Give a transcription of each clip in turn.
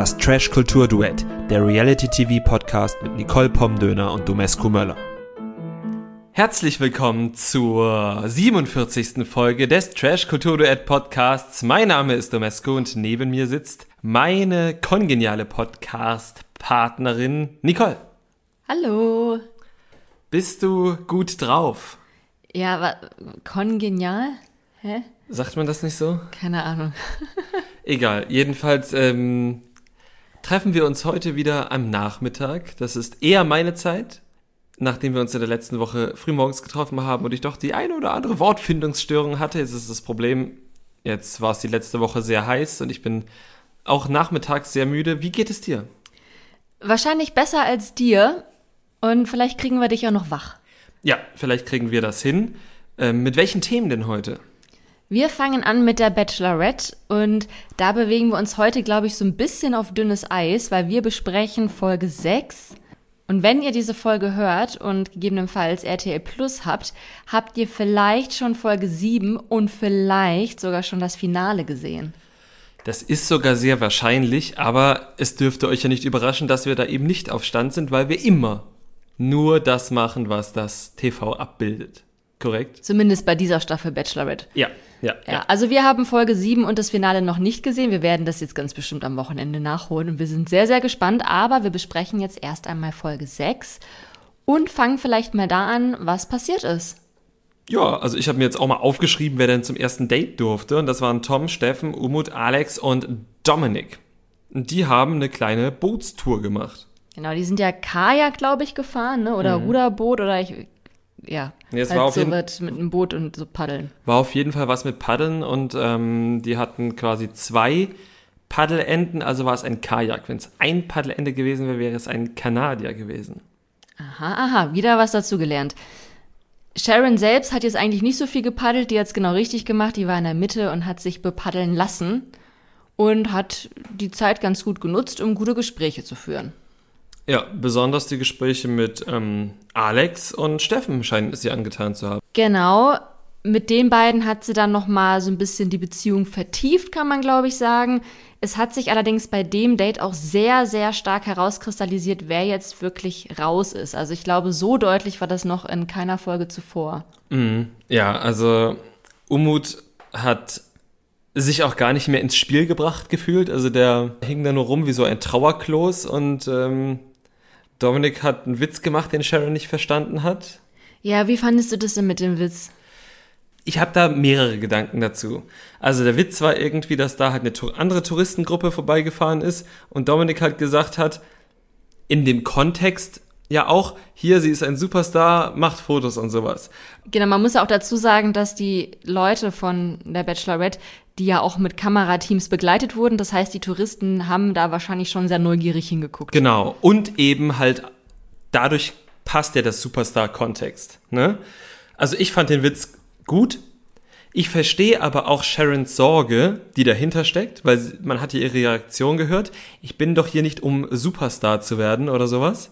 Das Trash-Kultur-Duett, der Reality-TV-Podcast mit Nicole Pomdöner und Domescu Möller. Herzlich willkommen zur 47. Folge des Trash-Kultur-Duett-Podcasts. Mein Name ist Domescu und neben mir sitzt meine kongeniale Podcast-Partnerin Nicole. Hallo. Bist du gut drauf? Ja, aber kongenial? Hä? Sagt man das nicht so? Keine Ahnung. Egal, jedenfalls ähm, treffen wir uns heute wieder am Nachmittag. Das ist eher meine Zeit, nachdem wir uns in der letzten Woche frühmorgens getroffen haben und ich doch die eine oder andere Wortfindungsstörung hatte. Jetzt ist das Problem, jetzt war es die letzte Woche sehr heiß und ich bin auch nachmittags sehr müde. Wie geht es dir? Wahrscheinlich besser als dir und vielleicht kriegen wir dich auch noch wach. Ja, vielleicht kriegen wir das hin. Ähm, mit welchen Themen denn heute? Wir fangen an mit der Bachelorette und da bewegen wir uns heute, glaube ich, so ein bisschen auf dünnes Eis, weil wir besprechen Folge 6. Und wenn ihr diese Folge hört und gegebenenfalls RTL Plus habt, habt ihr vielleicht schon Folge 7 und vielleicht sogar schon das Finale gesehen. Das ist sogar sehr wahrscheinlich, aber es dürfte euch ja nicht überraschen, dass wir da eben nicht auf Stand sind, weil wir immer nur das machen, was das TV abbildet. Korrekt? Zumindest bei dieser Staffel Bachelorette. Ja, ja, ja. Ja, also wir haben Folge 7 und das Finale noch nicht gesehen. Wir werden das jetzt ganz bestimmt am Wochenende nachholen und wir sind sehr, sehr gespannt. Aber wir besprechen jetzt erst einmal Folge 6 und fangen vielleicht mal da an, was passiert ist. Ja, also ich habe mir jetzt auch mal aufgeschrieben, wer denn zum ersten Date durfte. Und das waren Tom, Steffen, Umut, Alex und Dominik. Und die haben eine kleine Bootstour gemacht. Genau, die sind ja Kajak, glaube ich, gefahren, ne? Oder Mhm. Ruderboot oder ich, ja, Nee, es halt war auf so jeden- mit, einem Boot und so paddeln. War auf jeden Fall was mit Paddeln und ähm, die hatten quasi zwei Paddelenden, also war es ein Kajak. Wenn es ein Paddelende gewesen wäre, wäre es ein Kanadier gewesen. Aha, aha, wieder was dazu gelernt. Sharon selbst hat jetzt eigentlich nicht so viel gepaddelt, die hat's genau richtig gemacht, die war in der Mitte und hat sich bepaddeln lassen und hat die Zeit ganz gut genutzt, um gute Gespräche zu führen. Ja, besonders die Gespräche mit ähm, Alex und Steffen scheinen es ihr angetan zu haben. Genau, mit den beiden hat sie dann noch mal so ein bisschen die Beziehung vertieft, kann man glaube ich sagen. Es hat sich allerdings bei dem Date auch sehr, sehr stark herauskristallisiert, wer jetzt wirklich raus ist. Also ich glaube, so deutlich war das noch in keiner Folge zuvor. Ja, also Umut hat sich auch gar nicht mehr ins Spiel gebracht gefühlt. Also der hing da nur rum wie so ein Trauerklos und ähm, Dominik hat einen Witz gemacht, den Sharon nicht verstanden hat. Ja, wie fandest du das denn mit dem Witz? Ich habe da mehrere Gedanken dazu. Also der Witz war irgendwie, dass da halt eine andere Touristengruppe vorbeigefahren ist und Dominik halt gesagt hat, in dem Kontext ja auch, hier, sie ist ein Superstar, macht Fotos und sowas. Genau, man muss ja auch dazu sagen, dass die Leute von der Bachelorette, die ja auch mit Kamerateams begleitet wurden, das heißt, die Touristen haben da wahrscheinlich schon sehr neugierig hingeguckt. Genau. Und eben halt, dadurch passt ja das Superstar-Kontext. Ne? Also ich fand den Witz gut. Ich verstehe aber auch Sharons Sorge, die dahinter steckt, weil man hat ja ihre Reaktion gehört. Ich bin doch hier nicht, um Superstar zu werden oder sowas.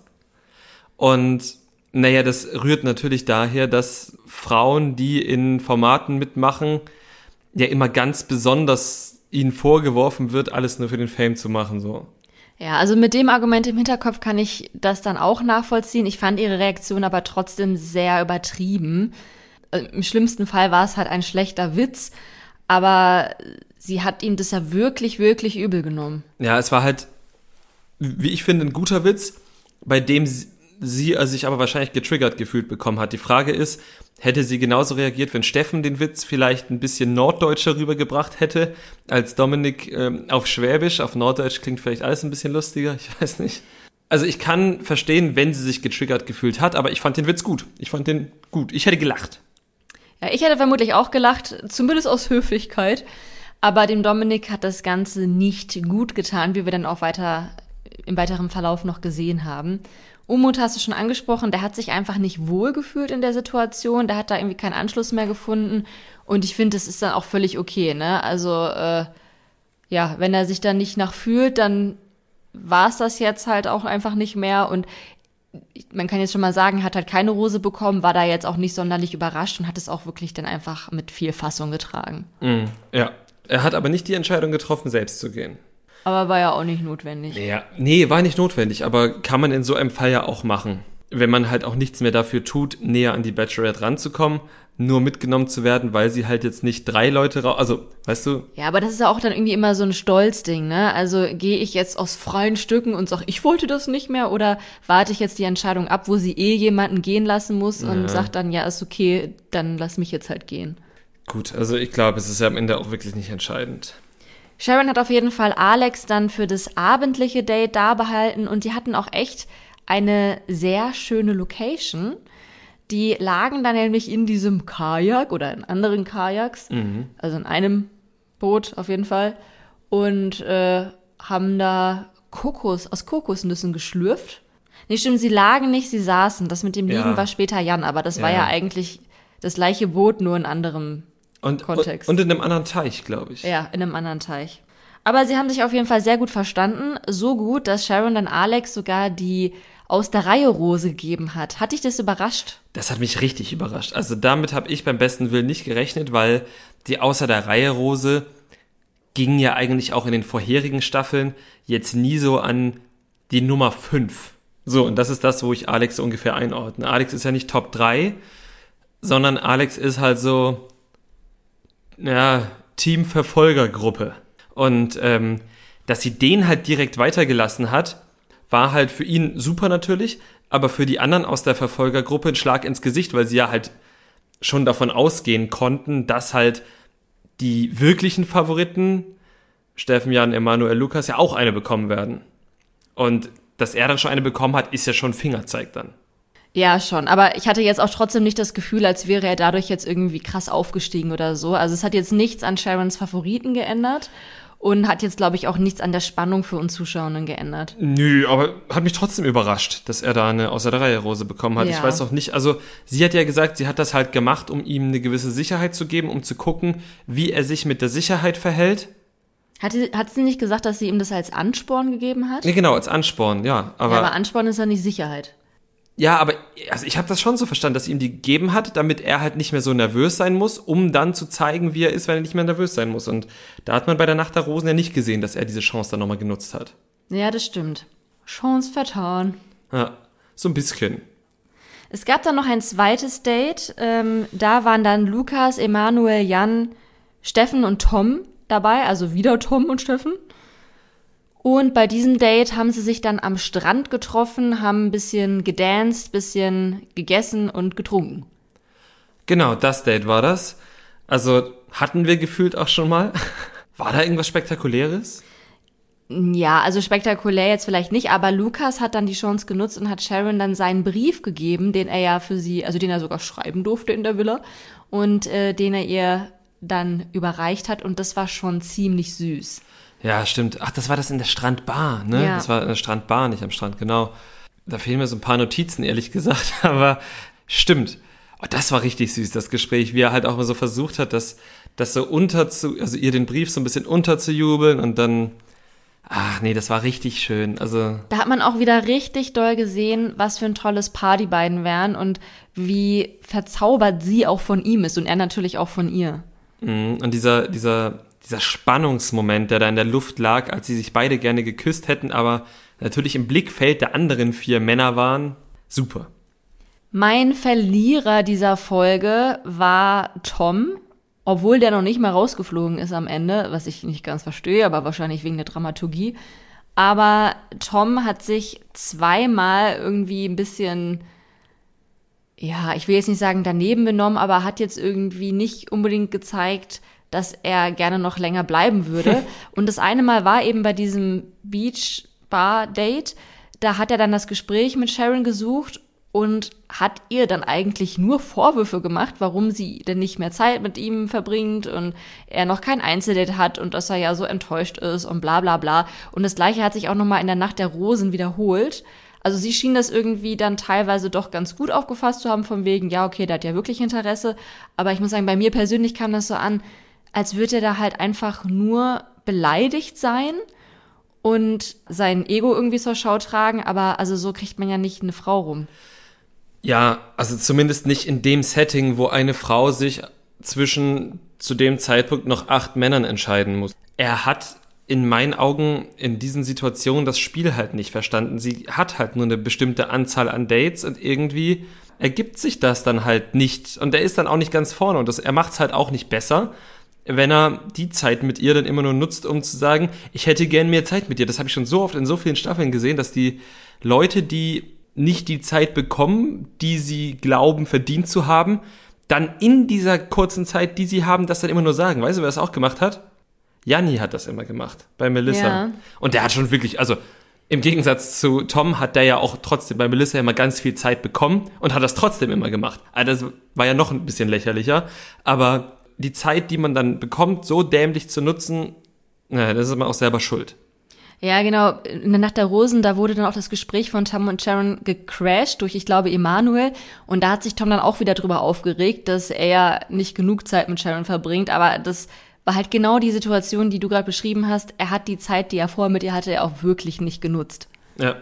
Und naja, das rührt natürlich daher, dass Frauen, die in Formaten mitmachen, ja immer ganz besonders ihnen vorgeworfen wird, alles nur für den Fame zu machen, so. Ja, also mit dem Argument im Hinterkopf kann ich das dann auch nachvollziehen. Ich fand ihre Reaktion aber trotzdem sehr übertrieben. Äh, Im schlimmsten Fall war es halt ein schlechter Witz, aber sie hat ihm das ja wirklich, wirklich übel genommen. Ja, es war halt, wie ich finde, ein guter Witz, bei dem sie, sie also sich aber wahrscheinlich getriggert gefühlt bekommen hat. Die Frage ist, hätte sie genauso reagiert, wenn Steffen den Witz vielleicht ein bisschen norddeutscher rübergebracht hätte, als Dominik ähm, auf Schwäbisch. Auf Norddeutsch klingt vielleicht alles ein bisschen lustiger, ich weiß nicht. Also ich kann verstehen, wenn sie sich getriggert gefühlt hat, aber ich fand den Witz gut. Ich fand den gut. Ich hätte gelacht. Ja, ich hätte vermutlich auch gelacht, zumindest aus Höflichkeit. Aber dem Dominik hat das Ganze nicht gut getan, wie wir dann auch weiter im weiteren Verlauf noch gesehen haben. Umut hast du schon angesprochen, der hat sich einfach nicht wohl gefühlt in der Situation, der hat da irgendwie keinen Anschluss mehr gefunden. Und ich finde, das ist dann auch völlig okay, ne? Also, äh, ja, wenn er sich dann nicht nach fühlt, dann war es das jetzt halt auch einfach nicht mehr. Und man kann jetzt schon mal sagen, hat halt keine Rose bekommen, war da jetzt auch nicht sonderlich überrascht und hat es auch wirklich dann einfach mit viel Fassung getragen. Ja. Er hat aber nicht die Entscheidung getroffen, selbst zu gehen. Aber war ja auch nicht notwendig. Ja, nee, war nicht notwendig, aber kann man in so einem Fall ja auch machen. Wenn man halt auch nichts mehr dafür tut, näher an die Bachelorette ranzukommen, nur mitgenommen zu werden, weil sie halt jetzt nicht drei Leute raus, also, weißt du? Ja, aber das ist ja auch dann irgendwie immer so ein Stolzding, ne? Also gehe ich jetzt aus freien Stücken und sag, ich wollte das nicht mehr oder warte ich jetzt die Entscheidung ab, wo sie eh jemanden gehen lassen muss und Ja. sagt dann, ja, ist okay, dann lass mich jetzt halt gehen. Gut, also ich glaube, es ist ja am Ende auch wirklich nicht entscheidend. Sharon hat auf jeden Fall Alex dann für das abendliche Date da behalten und die hatten auch echt eine sehr schöne Location. Die lagen dann nämlich in diesem Kajak oder in anderen Kajaks, also in einem Boot auf jeden Fall und äh, haben da Kokos aus Kokosnüssen geschlürft. Nee, stimmt, sie lagen nicht, sie saßen. Das mit dem Liegen Ja. war später Jan, aber das war Ja. ja eigentlich das gleiche Boot, nur in anderem Und, Kontext. und in einem anderen Teich, glaube ich. ja, in einem anderen Teich. Aber sie haben sich auf jeden Fall sehr gut verstanden. So gut, dass Sharon dann Alex sogar die aus der Reihe Rose gegeben hat. Hat dich das überrascht? Das hat mich richtig überrascht. Also damit habe ich beim besten Willen nicht gerechnet, weil die außer der Reihe Rose ging ja eigentlich auch in den vorherigen Staffeln jetzt nie so an die Nummer 5. So, und das ist das, wo ich Alex so ungefähr einordne. Alex ist ja nicht Top 3, sondern Alex ist halt so, ja, Teamverfolgergruppe. Und ähm, dass sie den halt direkt weitergelassen hat, war halt für ihn super natürlich, aber für die anderen aus der Verfolgergruppe ein Schlag ins Gesicht, weil sie ja halt schon davon ausgehen konnten, dass halt die wirklichen Favoriten, Steffen, Jan, Emanuel, Lukas, ja auch eine bekommen werden. Und dass er dann schon eine bekommen hat, ist ja schon Fingerzeig dann. Ja, schon. Aber ich hatte jetzt auch trotzdem nicht das Gefühl, als wäre er dadurch jetzt irgendwie krass aufgestiegen oder so. Also es hat jetzt nichts an Sharons Favoriten geändert und hat jetzt, glaube ich, auch nichts an der Spannung für uns Zuschauenden geändert. Nö, aber hat mich trotzdem überrascht, dass er da eine außer der Reihe Rose bekommen hat. Ja. Ich weiß auch nicht, also sie hat ja gesagt, sie hat das halt gemacht, um ihm eine gewisse Sicherheit zu geben, um zu gucken, wie er sich mit der Sicherheit verhält. Hat, sie- hat sie nicht gesagt, dass sie ihm das als Ansporn gegeben hat? Ja, genau, als Ansporn, ja. Aber, ja, aber Ansporn ist ja nicht Sicherheit. Ja, aber also ich habe das schon so verstanden, dass sie ihm die gegeben hat, damit er halt nicht mehr so nervös sein muss, um dann zu zeigen, wie er ist, wenn er nicht mehr nervös sein muss. Und da hat man bei der Nacht der Rosen ja nicht gesehen, dass er diese Chance dann nochmal genutzt hat. Ja, das stimmt. Chance vertan. Ja, so ein bisschen. Es gab dann noch ein zweites Date. Ähm, da waren dann Lukas, Emanuel, Jan, Steffen und Tom dabei, also wieder Tom und Steffen. Und bei diesem Date haben sie sich dann am Strand getroffen, haben ein bisschen gedanced, bisschen gegessen und getrunken. Genau, das Date war das. Also hatten wir gefühlt auch schon mal. War da irgendwas Spektakuläres? Ja, also spektakulär jetzt vielleicht nicht, aber Lukas hat dann die Chance genutzt und hat Sharon dann seinen Brief gegeben, den er ja für sie, also den er sogar schreiben durfte in der Villa und äh, den er ihr dann überreicht hat und das war schon ziemlich süß. Ja, stimmt. Ach, das war das in der Strandbar, ne? Ja. Das war in der Strandbar, nicht am Strand, genau. Da fehlen mir so ein paar Notizen, ehrlich gesagt, aber stimmt. Oh, das war richtig süß, das Gespräch, wie er halt auch mal so versucht hat, das, das so unter zu, also ihr den Brief so ein bisschen unterzujubeln und dann, ach nee, das war richtig schön. Also, Da hat man auch wieder richtig doll gesehen, was für ein tolles Paar die beiden wären und wie verzaubert sie auch von ihm ist und er natürlich auch von ihr. mh, und dieser, dieser, dieser Spannungsmoment, der da in der Luft lag, als sie sich beide gerne geküsst hätten, aber natürlich im Blickfeld der anderen vier Männer waren, super. Mein Verlierer dieser Folge war Tom, obwohl der noch nicht mal rausgeflogen ist am Ende, was ich nicht ganz verstehe, aber wahrscheinlich wegen der Dramaturgie. Aber Tom hat sich zweimal irgendwie ein bisschen, ja, ich will jetzt nicht sagen daneben benommen, aber hat jetzt irgendwie nicht unbedingt gezeigt, dass er gerne noch länger bleiben würde. Und das eine Mal war eben bei diesem Beach Bar Date. Da hat er dann das Gespräch mit Sharon gesucht und hat ihr dann eigentlich nur Vorwürfe gemacht, warum sie denn nicht mehr Zeit mit ihm verbringt und er noch kein Einzeldate hat und dass er ja so enttäuscht ist und bla bla bla. Und das gleiche hat sich auch nochmal in der Nacht der Rosen wiederholt. Also sie schien das irgendwie dann teilweise doch ganz gut aufgefasst zu haben, von wegen, ja, okay, der hat ja wirklich Interesse. Aber ich muss sagen, bei mir persönlich kam das so an, als würde er da halt einfach nur beleidigt sein und sein Ego irgendwie zur Schau tragen. Aber also so kriegt man ja nicht eine Frau rum. Ja, also zumindest nicht in dem Setting, wo eine Frau sich zwischen zu dem Zeitpunkt noch acht Männern entscheiden muss. Er hat in meinen Augen in diesen Situationen das Spiel halt nicht verstanden. Sie hat halt nur eine bestimmte Anzahl an Dates und irgendwie ergibt sich das dann halt nicht. Und er ist dann auch nicht ganz vorne und das, er macht es halt auch nicht besser, wenn er die Zeit mit ihr dann immer nur nutzt, um zu sagen, ich hätte gern mehr Zeit mit dir. Das habe ich schon so oft in so vielen Staffeln gesehen, dass die Leute, die nicht die Zeit bekommen, die sie glauben verdient zu haben, dann in dieser kurzen Zeit, die sie haben, das dann immer nur sagen. Weißt du, wer das auch gemacht hat? Janni hat das immer gemacht bei Melissa. Ja. Und der hat schon wirklich, also im Gegensatz zu Tom hat der ja auch trotzdem bei Melissa immer ganz viel Zeit bekommen und hat das trotzdem immer gemacht. Also das war ja noch ein bisschen lächerlicher. Aber die Zeit, die man dann bekommt, so dämlich zu nutzen, naja, das ist man auch selber schuld. Ja, genau. In der Nacht der Rosen, da wurde dann auch das Gespräch von Tom und Sharon gecrashed durch, ich glaube, Emanuel. Und da hat sich Tom dann auch wieder drüber aufgeregt, dass er nicht genug Zeit mit Sharon verbringt. Aber das war halt genau die Situation, die du gerade beschrieben hast. Er hat die Zeit, die er vorher mit ihr hatte, auch wirklich nicht genutzt. Ja.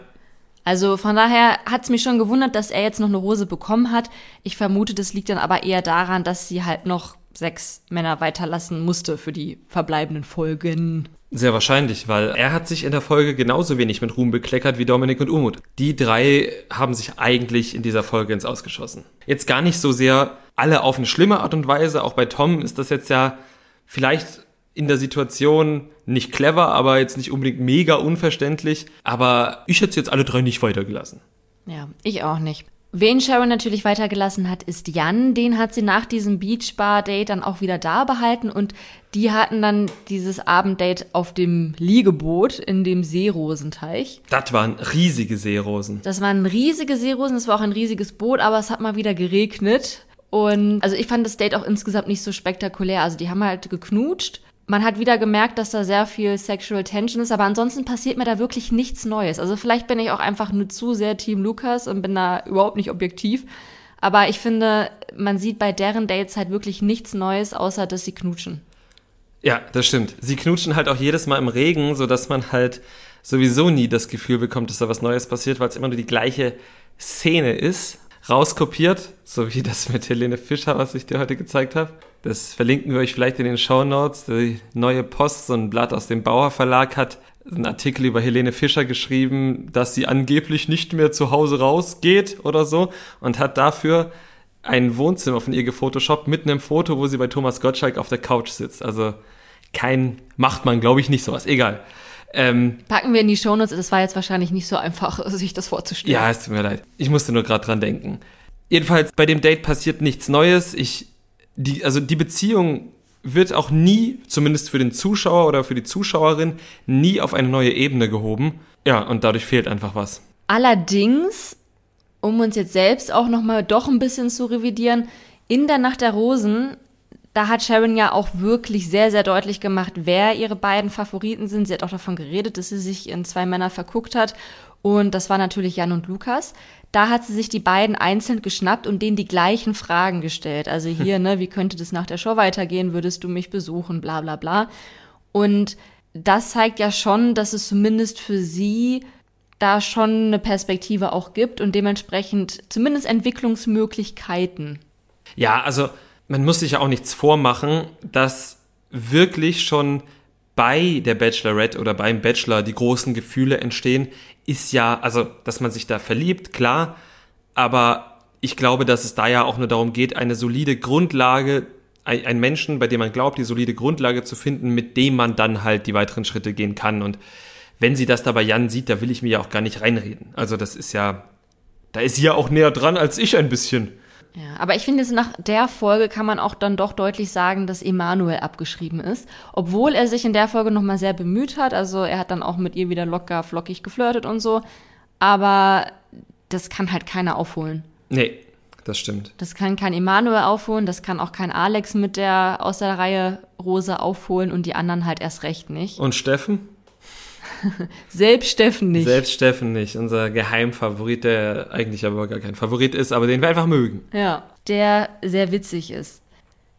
Also von daher hat es mich schon gewundert, dass er jetzt noch eine Rose bekommen hat. Ich vermute, das liegt dann aber eher daran, dass sie halt noch sechs Männer weiterlassen musste für die verbleibenden Folgen. Sehr wahrscheinlich, weil er hat sich in der Folge genauso wenig mit Ruhm bekleckert wie Dominik und Umut. Die drei haben sich eigentlich in dieser Folge ins Ausgeschossen. Jetzt gar nicht so sehr alle auf eine schlimme Art und Weise. Auch bei Tom ist das jetzt ja vielleicht in der Situation nicht clever, aber jetzt nicht unbedingt mega unverständlich. Aber ich hätte jetzt alle drei nicht weitergelassen. Ja, ich auch nicht. Wen Sharon natürlich weitergelassen hat, ist Jan. Den hat sie nach diesem Beachbar-Date dann auch wieder da behalten und die hatten dann dieses Abenddate auf dem Liegeboot in dem Seerosenteich. Das waren riesige Seerosen. Das waren riesige Seerosen, es war auch ein riesiges Boot, aber es hat mal wieder geregnet. Und also ich fand das Date auch insgesamt nicht so spektakulär. Also die haben halt geknutscht man hat wieder gemerkt, dass da sehr viel Sexual Tension ist, aber ansonsten passiert mir da wirklich nichts Neues. Also vielleicht bin ich auch einfach nur zu sehr Team Lukas und bin da überhaupt nicht objektiv. Aber ich finde, man sieht bei deren Dates halt wirklich nichts Neues, außer dass sie knutschen. Ja, das stimmt. Sie knutschen halt auch jedes Mal im Regen, sodass man halt sowieso nie das Gefühl bekommt, dass da was Neues passiert, weil es immer nur die gleiche Szene ist rauskopiert, so wie das mit Helene Fischer, was ich dir heute gezeigt habe. Das verlinken wir euch vielleicht in den Show Notes. Die neue Post, so ein Blatt aus dem Bauer Verlag, hat einen Artikel über Helene Fischer geschrieben, dass sie angeblich nicht mehr zu Hause rausgeht oder so und hat dafür ein Wohnzimmer von ihr gefotoshoppt mit einem Foto, wo sie bei Thomas Gottschalk auf der Couch sitzt. Also kein, macht man glaube ich nicht sowas. Egal. Ähm, Packen wir in die Shownotes, das war jetzt wahrscheinlich nicht so einfach, sich das vorzustellen. Ja, es tut mir leid. Ich musste nur gerade dran denken. Jedenfalls, bei dem Date passiert nichts Neues. Ich, die, also die Beziehung wird auch nie, zumindest für den Zuschauer oder für die Zuschauerin, nie auf eine neue Ebene gehoben. Ja, und dadurch fehlt einfach was. Allerdings, um uns jetzt selbst auch nochmal doch ein bisschen zu revidieren, in der Nacht der Rosen da hat Sharon ja auch wirklich sehr, sehr deutlich gemacht, wer ihre beiden Favoriten sind. Sie hat auch davon geredet, dass sie sich in zwei Männer verguckt hat. Und das war natürlich Jan und Lukas. Da hat sie sich die beiden einzeln geschnappt und denen die gleichen Fragen gestellt. Also hier, ne, wie könnte das nach der Show weitergehen? Würdest du mich besuchen? Bla, bla, bla. Und das zeigt ja schon, dass es zumindest für sie da schon eine Perspektive auch gibt und dementsprechend zumindest Entwicklungsmöglichkeiten. Ja, also man muss sich ja auch nichts vormachen, dass wirklich schon bei der Bachelorette oder beim Bachelor die großen Gefühle entstehen, ist ja, also, dass man sich da verliebt, klar, aber ich glaube, dass es da ja auch nur darum geht, eine solide Grundlage, ein, ein Menschen, bei dem man glaubt, die solide Grundlage zu finden, mit dem man dann halt die weiteren Schritte gehen kann. Und wenn sie das da bei Jan sieht, da will ich mir ja auch gar nicht reinreden. Also das ist ja, da ist sie ja auch näher dran als ich ein bisschen. Ja, aber ich finde, nach der Folge kann man auch dann doch deutlich sagen, dass Emanuel abgeschrieben ist. Obwohl er sich in der Folge nochmal sehr bemüht hat. Also er hat dann auch mit ihr wieder locker, flockig geflirtet und so. Aber das kann halt keiner aufholen. Nee, das stimmt. Das kann kein Emanuel aufholen, das kann auch kein Alex mit der aus der Reihe Rose aufholen und die anderen halt erst recht nicht. Und Steffen? Selbst Steffen nicht. Selbst Steffen nicht. Unser Geheimfavorit, der eigentlich aber gar kein Favorit ist, aber den wir einfach mögen. Ja, der sehr witzig ist.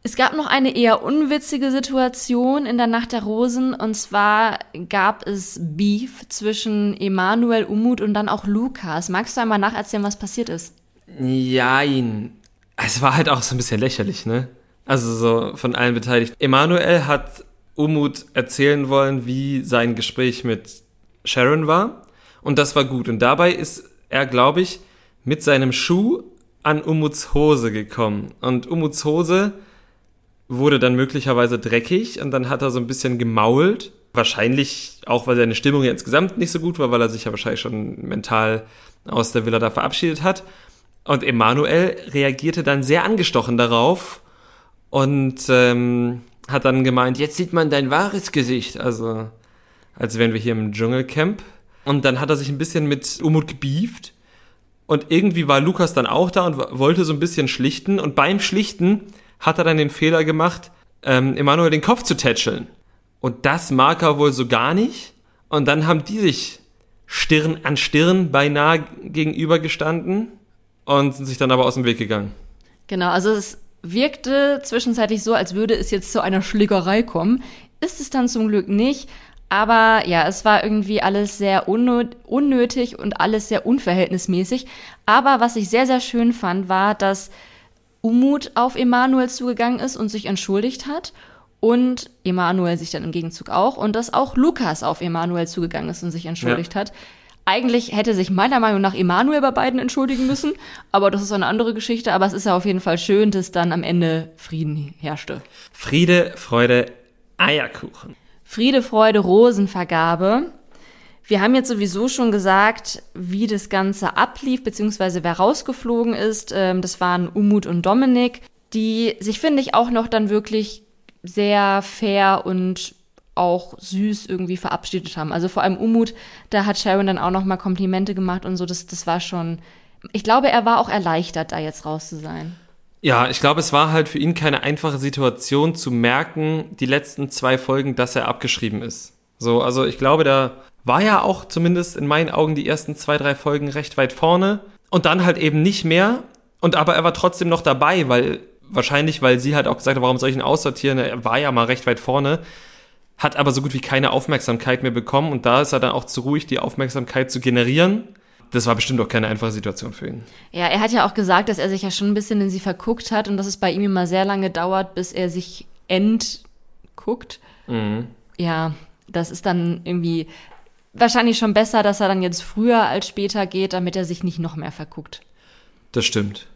Es gab noch eine eher unwitzige Situation in der Nacht der Rosen und zwar gab es Beef zwischen Emanuel Umut und dann auch Lukas. Magst du einmal nacherzählen, was passiert ist? Jein. Es war halt auch so ein bisschen lächerlich, ne? Also so von allen Beteiligten. Emanuel hat Umut erzählen wollen, wie sein Gespräch mit Sharon war. Und das war gut. Und dabei ist er, glaube ich, mit seinem Schuh an Umuts Hose gekommen. Und Umuts Hose wurde dann möglicherweise dreckig und dann hat er so ein bisschen gemault. Wahrscheinlich auch, weil seine Stimmung ja insgesamt nicht so gut war, weil er sich ja wahrscheinlich schon mental aus der Villa da verabschiedet hat. Und Emanuel reagierte dann sehr angestochen darauf und ähm, hat dann gemeint, jetzt sieht man dein wahres Gesicht. Also, als wären wir hier im Dschungelcamp. Und dann hat er sich ein bisschen mit Umut gebieft. Und irgendwie war Lukas dann auch da und wollte so ein bisschen schlichten. Und beim Schlichten hat er dann den Fehler gemacht, ähm, Emanuel den Kopf zu tätscheln. Und das mag er wohl so gar nicht. Und dann haben die sich Stirn an Stirn beinahe gegenübergestanden und sind sich dann aber aus dem Weg gegangen. Genau, also es wirkte zwischenzeitlich so, als würde es jetzt zu einer Schlägerei kommen. Ist es dann zum Glück nicht. Aber ja, es war irgendwie alles sehr unnötig und alles sehr unverhältnismäßig. Aber was ich sehr, sehr schön fand, war, dass Umut auf Emanuel zugegangen ist und sich entschuldigt hat. Und Emanuel sich dann im Gegenzug auch. Und dass auch Lukas auf Emanuel zugegangen ist und sich entschuldigt ja. hat. Eigentlich hätte sich meiner Meinung nach Emanuel bei beiden entschuldigen müssen, aber das ist eine andere Geschichte. Aber es ist ja auf jeden Fall schön, dass dann am Ende Frieden herrschte. Friede, Freude, Eierkuchen. Friede, Freude, Rosenvergabe. Wir haben jetzt sowieso schon gesagt, wie das Ganze ablief, beziehungsweise wer rausgeflogen ist. Ähm, das waren Umut und Dominik, die sich, finde ich, auch noch dann wirklich sehr fair und auch süß irgendwie verabschiedet haben. Also vor allem Umut, da hat Sharon dann auch noch mal Komplimente gemacht und so. Das, das war schon. Ich glaube, er war auch erleichtert, da jetzt raus zu sein. Ja, ich glaube, es war halt für ihn keine einfache Situation zu merken, die letzten zwei Folgen, dass er abgeschrieben ist. So, also ich glaube, da war ja auch zumindest in meinen Augen die ersten zwei, drei Folgen recht weit vorne und dann halt eben nicht mehr. Und aber er war trotzdem noch dabei, weil wahrscheinlich, weil sie halt auch gesagt hat, warum soll ich ihn aussortieren? Er war ja mal recht weit vorne hat aber so gut wie keine Aufmerksamkeit mehr bekommen und da ist er dann auch zu ruhig, die Aufmerksamkeit zu generieren. Das war bestimmt auch keine einfache Situation für ihn. Ja, er hat ja auch gesagt, dass er sich ja schon ein bisschen in sie verguckt hat und dass es bei ihm immer sehr lange dauert, bis er sich entguckt. Mhm. Ja, das ist dann irgendwie wahrscheinlich schon besser, dass er dann jetzt früher als später geht, damit er sich nicht noch mehr verguckt. Das stimmt.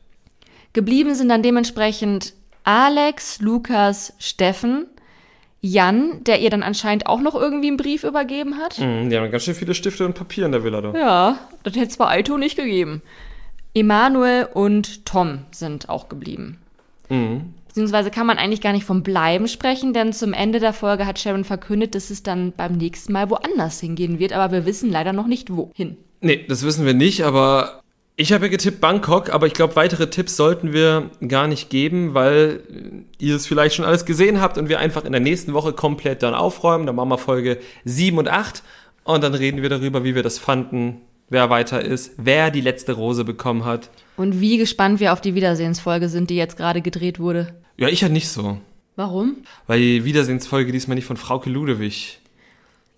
Geblieben sind dann dementsprechend Alex, Lukas, Steffen Jan, der ihr dann anscheinend auch noch irgendwie einen Brief übergeben hat. Mm, die haben ganz schön viele Stifte und Papier in der Villa da. Ja, das hätte zwar Aito nicht gegeben. Emanuel und Tom sind auch geblieben. Mhm. Beziehungsweise kann man eigentlich gar nicht vom Bleiben sprechen, denn zum Ende der Folge hat Sharon verkündet, dass es dann beim nächsten Mal woanders hingehen wird, aber wir wissen leider noch nicht wohin. Nee, das wissen wir nicht, aber ich habe ja getippt Bangkok, aber ich glaube, weitere Tipps sollten wir gar nicht geben, weil ihr es vielleicht schon alles gesehen habt und wir einfach in der nächsten Woche komplett dann aufräumen. Dann machen wir Folge 7 und 8 und dann reden wir darüber, wie wir das fanden, wer weiter ist, wer die letzte Rose bekommen hat. Und wie gespannt wir auf die Wiedersehensfolge sind, die jetzt gerade gedreht wurde. Ja, ich ja nicht so. Warum? Weil die Wiedersehensfolge diesmal nicht von Frauke Ludewig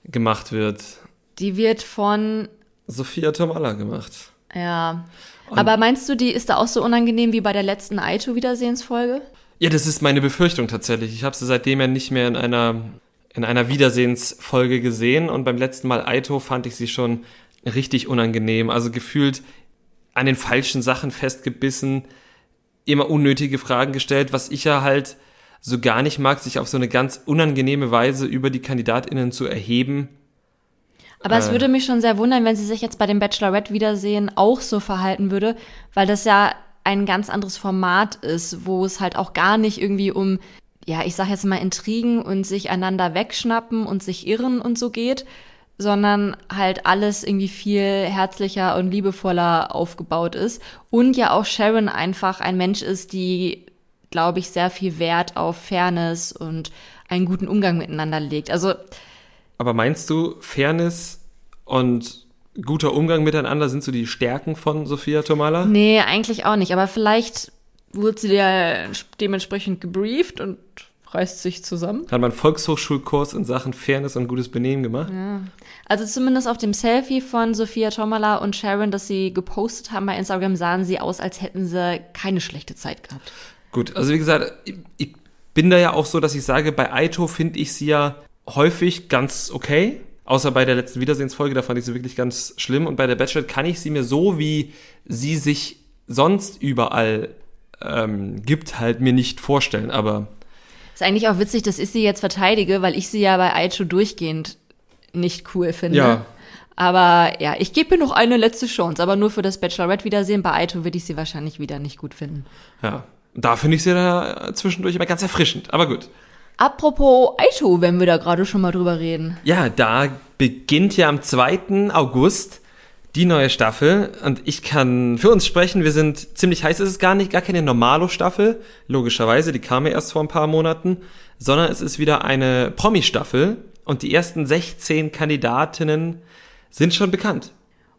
gemacht wird. Die wird von Sophia Tomalla gemacht. Ja. Und Aber meinst du, die ist da auch so unangenehm wie bei der letzten Aito-Wiedersehensfolge? Ja, das ist meine Befürchtung tatsächlich. Ich habe sie seitdem ja nicht mehr in einer, in einer Wiedersehensfolge gesehen und beim letzten Mal Aito fand ich sie schon richtig unangenehm. Also gefühlt an den falschen Sachen festgebissen, immer unnötige Fragen gestellt, was ich ja halt so gar nicht mag, sich auf so eine ganz unangenehme Weise über die KandidatInnen zu erheben aber äh. es würde mich schon sehr wundern, wenn sie sich jetzt bei dem Bachelorette Wiedersehen auch so verhalten würde, weil das ja ein ganz anderes Format ist, wo es halt auch gar nicht irgendwie um, ja, ich sag jetzt mal Intrigen und sich einander wegschnappen und sich irren und so geht, sondern halt alles irgendwie viel herzlicher und liebevoller aufgebaut ist. Und ja auch Sharon einfach ein Mensch ist, die, glaube ich, sehr viel Wert auf Fairness und einen guten Umgang miteinander legt. Also aber meinst du, Fairness und guter Umgang miteinander sind so die Stärken von Sophia Tomala? Nee, eigentlich auch nicht. Aber vielleicht wurde sie ja dementsprechend gebrieft und reißt sich zusammen. Hat man einen Volkshochschulkurs in Sachen Fairness und gutes Benehmen gemacht? Ja. Also zumindest auf dem Selfie von Sophia Tomala und Sharon, das sie gepostet haben bei Instagram, sahen sie aus, als hätten sie keine schlechte Zeit gehabt. Gut, also wie gesagt, ich, ich bin da ja auch so, dass ich sage, bei Aito finde ich sie ja häufig ganz okay. Außer bei der letzten Wiedersehensfolge, da fand ich sie wirklich ganz schlimm. Und bei der Bachelor kann ich sie mir so, wie sie sich sonst überall ähm, gibt, halt mir nicht vorstellen. Aber Ist eigentlich auch witzig, dass ich sie jetzt verteidige, weil ich sie ja bei Aichu durchgehend nicht cool finde. Ja. Aber ja, ich gebe ihr noch eine letzte Chance, aber nur für das Bachelorette-Wiedersehen. Bei Aito würde ich sie wahrscheinlich wieder nicht gut finden. ja, da finde ich sie da zwischendurch immer ganz erfrischend. Aber gut. Apropos Aito, wenn wir da gerade schon mal drüber reden. Ja, da beginnt ja am 2. August die neue Staffel und ich kann für uns sprechen, wir sind ziemlich heiß, es ist gar nicht, gar keine Normalo-Staffel, logischerweise, die kam ja erst vor ein paar Monaten, sondern es ist wieder eine Promi-Staffel und die ersten 16 Kandidatinnen sind schon bekannt.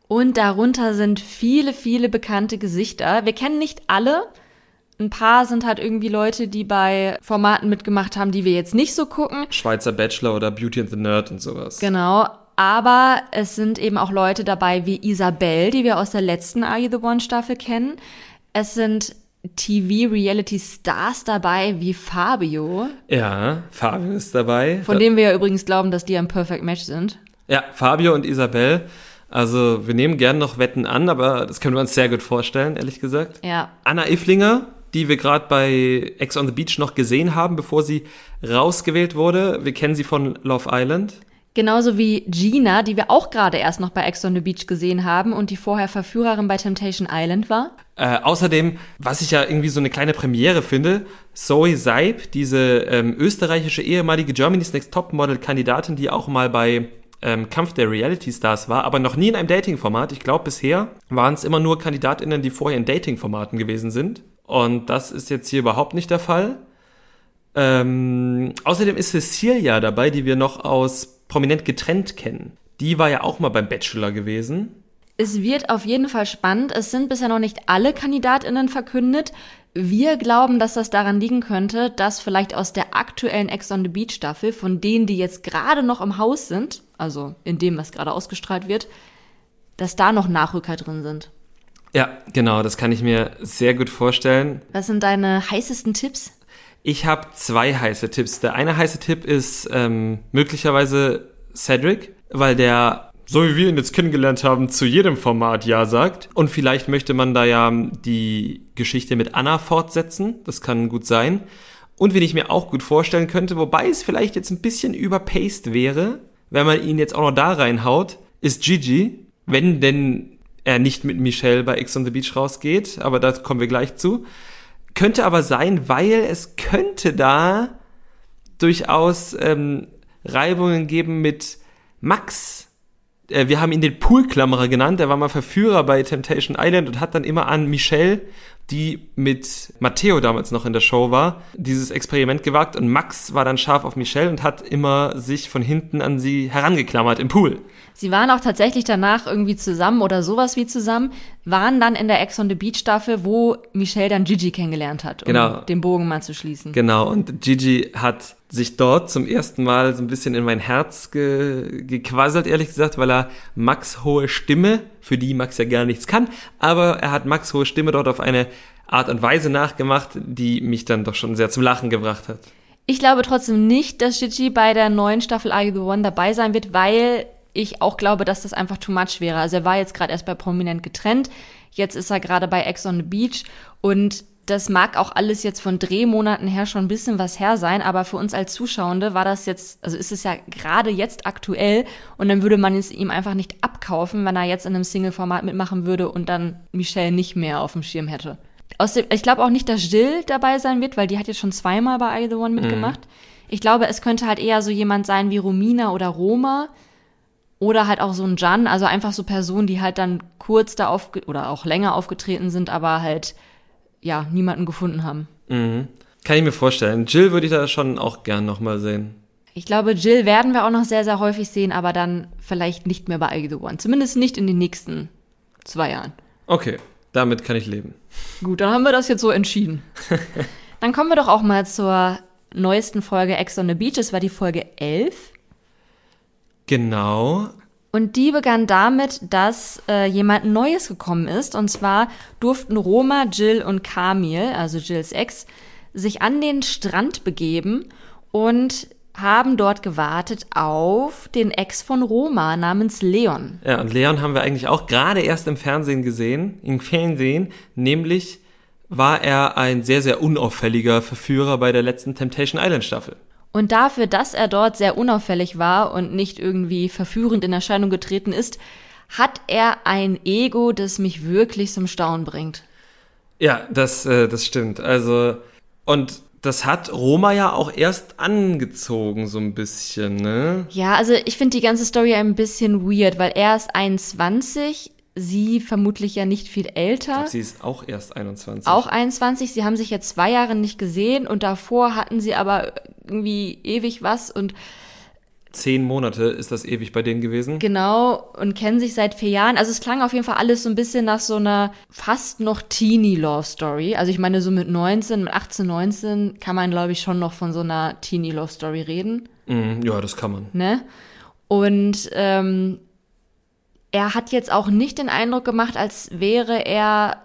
Und darunter sind viele, viele bekannte Gesichter. Wir kennen nicht alle. Ein paar sind halt irgendwie Leute, die bei Formaten mitgemacht haben, die wir jetzt nicht so gucken. Schweizer Bachelor oder Beauty and the Nerd und sowas. Genau. Aber es sind eben auch Leute dabei wie Isabel, die wir aus der letzten Are You the One Staffel kennen. Es sind TV-Reality-Stars dabei wie Fabio, Ja, Fabio ist dabei. von dem wir ja übrigens glauben, dass die ein Perfect Match sind. Ja, Fabio und Isabel. Also wir nehmen gern noch Wetten an, aber das können wir uns sehr gut vorstellen, ehrlich gesagt. Ja. Anna Iflinger, die wir gerade bei Ex on the Beach noch gesehen haben, bevor sie rausgewählt wurde. Wir kennen sie von Love Island. Genauso wie Gina, die wir auch gerade erst noch bei Ex on the Beach gesehen haben und die vorher Verführerin bei Temptation Island war. Äh, außerdem, was ich ja irgendwie so eine kleine Premiere finde, Zoe Seib, diese ähm, österreichische ehemalige Germany's Next Topmodel-Kandidatin, die auch mal bei ähm, Kampf der Reality Stars war, aber noch nie in einem Dating-Format. Ich glaube, bisher waren es immer nur KandidatInnen, die vorher in Dating-Formaten gewesen sind. Und das ist jetzt hier überhaupt nicht der Fall. Ähm, außerdem ist Cecilia dabei, die wir noch aus Prominent getrennt kennen. Die war ja auch mal beim Bachelor gewesen. Es wird auf jeden Fall spannend. Es sind bisher noch nicht alle KandidatInnen verkündet. Wir glauben, dass das daran liegen könnte, dass vielleicht aus der aktuellen Ex on the Beach Staffel, von denen, die jetzt gerade noch im Haus sind, also in dem, was gerade ausgestrahlt wird, dass da noch Nachrücker drin sind. Ja, genau, das kann ich mir sehr gut vorstellen. Was sind deine heißesten Tipps? Ich habe zwei heiße Tipps. Der eine heiße Tipp ist ähm, möglicherweise Cedric, weil der, so wie wir ihn jetzt kennengelernt haben, zu jedem Format Ja sagt. Und vielleicht möchte man da ja die Geschichte mit Anna fortsetzen. Das kann gut sein. Und wen ich mir auch gut vorstellen könnte, wobei es vielleicht jetzt ein bisschen überpaced wäre, wenn man ihn jetzt auch noch da reinhaut, ist Gigi. Wenn denn er nicht mit Michelle bei X on the Beach rausgeht, aber da kommen wir gleich zu. Könnte aber sein, weil es könnte da durchaus ähm, Reibungen geben mit Max. Äh, wir haben ihn den Poolklammerer genannt. Der war mal Verführer bei Temptation Island und hat dann immer an Michelle, die mit Matteo damals noch in der Show war, dieses Experiment gewagt. Und Max war dann scharf auf Michelle und hat immer sich von hinten an sie herangeklammert im Pool. Sie waren auch tatsächlich danach irgendwie zusammen oder sowas wie zusammen, waren dann in der Ex on the Beach Staffel, wo Michelle dann Gigi kennengelernt hat, um Genau. den Bogen mal zu schließen. Genau, und Gigi hat sich dort zum ersten Mal so ein bisschen in mein Herz ge gequasselt, ehrlich gesagt, weil er Max hohe Stimme, für die Max ja gar nichts kann, aber er hat Max hohe Stimme dort auf eine Art und Weise nachgemacht, die mich dann doch schon sehr zum Lachen gebracht hat. Ich glaube trotzdem nicht, dass Gigi bei der neuen Staffel Are You the One dabei sein wird, weil ich auch glaube, dass das einfach too much wäre. Also er war jetzt gerade erst bei Prominent getrennt, jetzt ist er gerade bei Ex on the Beach und das mag auch alles jetzt von Drehmonaten her schon ein bisschen was her sein, aber für uns als Zuschauende war das jetzt, also ist es ja gerade jetzt aktuell und dann würde man es ihm einfach nicht abkaufen, wenn er jetzt in einem Single-Format mitmachen würde und dann Michelle nicht mehr auf dem Schirm hätte. Aus dem, ich glaube auch nicht, dass Jill dabei sein wird, weil die hat jetzt schon zweimal bei I The One mitgemacht. Ich glaube, es könnte halt eher so jemand sein wie Romina oder Roma oder halt auch so ein Jan, also einfach so Personen, die halt dann kurz da aufge oder auch länger aufgetreten sind, aber halt ja niemanden gefunden haben. Mhm. Kann ich mir vorstellen. Jill würde ich da schon auch gern nochmal sehen. Ich glaube, Jill werden wir auch noch sehr, sehr häufig sehen, aber dann vielleicht nicht mehr bei I The One. Zumindest nicht in den nächsten zwei Jahren. Okay, damit kann ich leben. Gut, dann haben wir das jetzt so entschieden. dann kommen wir doch auch mal zur neuesten Folge Ex on the Beach. Es war die Folge 11. Genau. Und die begann damit, dass äh, jemand Neues gekommen ist. Und zwar durften Roma, Jill und Kamil, also Jills Ex, sich an den Strand begeben und haben dort gewartet auf den Ex von Roma namens Leon. Ja, und Leon haben wir eigentlich auch gerade erst im Fernsehen gesehen, im Fernsehen, nämlich war er ein sehr, sehr unauffälliger Verführer bei der letzten Temptation Island Staffel. Und dafür, dass er dort sehr unauffällig war und nicht irgendwie verführend in Erscheinung getreten ist, hat er ein Ego, das mich wirklich zum Staunen bringt. Ja, das, äh, das stimmt. Also, und das hat Roma ja auch erst angezogen, so ein bisschen, ne? Ja, also ich finde die ganze Story ein bisschen weird, weil er ist 21, sie vermutlich ja nicht viel älter. Ich glaub, sie ist auch erst 21. Auch 21, sie haben sich jetzt zwei Jahre nicht gesehen und davor hatten sie aber irgendwie ewig was und Zehn Monate ist das ewig bei denen gewesen. Genau, und kennen sich seit vier Jahren. Also es klang auf jeden Fall alles so ein bisschen nach so einer fast noch Teenie-Love-Story. Also ich meine, so mit 19, mit 18, 19 kann man, glaube ich, schon noch von so einer Teenie-Love-Story reden. Mm, ja, das kann man. Ne? Und ähm, er hat jetzt auch nicht den Eindruck gemacht, als wäre er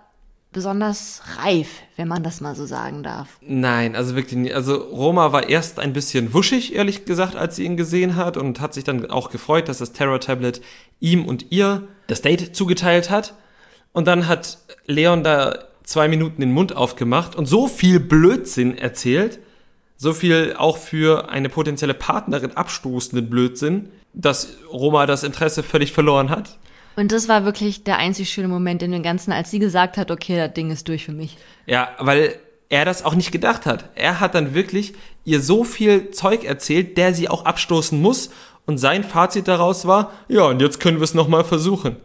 besonders reif, wenn man das mal so sagen darf. Nein, also wirklich nicht. Also Roma war erst ein bisschen wuschig, ehrlich gesagt, als sie ihn gesehen hat und hat sich dann auch gefreut, dass das Terror-Tablet ihm und ihr das Date zugeteilt hat. Und dann hat Leon da zwei Minuten den Mund aufgemacht und so viel Blödsinn erzählt, so viel auch für eine potenzielle Partnerin abstoßenden Blödsinn, dass Roma das Interesse völlig verloren hat. Und das war wirklich der einzig schöne Moment in dem Ganzen, als sie gesagt hat, okay, das Ding ist durch für mich. Ja, weil er das auch nicht gedacht hat. Er hat dann wirklich ihr so viel Zeug erzählt, der sie auch abstoßen muss. Und sein Fazit daraus war, ja, und jetzt können wir es nochmal versuchen.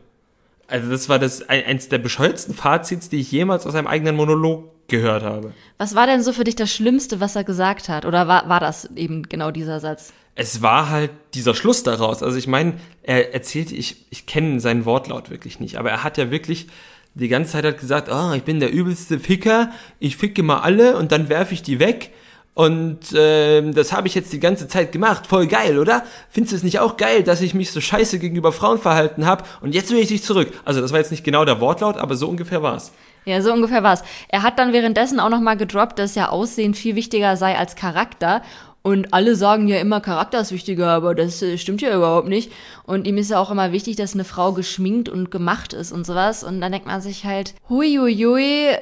Also das war das eins der bescheuertsten Fazits, die ich jemals aus einem eigenen Monolog gehört habe. Was war denn so für dich das Schlimmste, was er gesagt hat? Oder war, war das eben genau dieser Satz? es war halt dieser Schluss daraus. Also ich meine, er erzählte, ich, ich kenne seinen Wortlaut wirklich nicht, aber er hat ja wirklich die ganze Zeit hat gesagt, oh, ich bin der übelste Ficker, ich ficke mal alle und dann werfe ich die weg. Und äh, das habe ich jetzt die ganze Zeit gemacht. Voll geil, oder? Findest du es nicht auch geil, dass ich mich so scheiße gegenüber Frauen verhalten habe und jetzt will ich dich zurück? Also das war jetzt nicht genau der Wortlaut, aber so ungefähr war's. Ja, so ungefähr war's. Er hat dann währenddessen auch nochmal gedroppt, dass ja Aussehen viel wichtiger sei als Charakter. Und alle sagen ja immer, Charakter ist wichtiger, aber das äh, stimmt ja überhaupt nicht. Und ihm ist ja auch immer wichtig, dass eine Frau geschminkt und gemacht ist und sowas. Und dann denkt man sich halt, hui, hui, hui,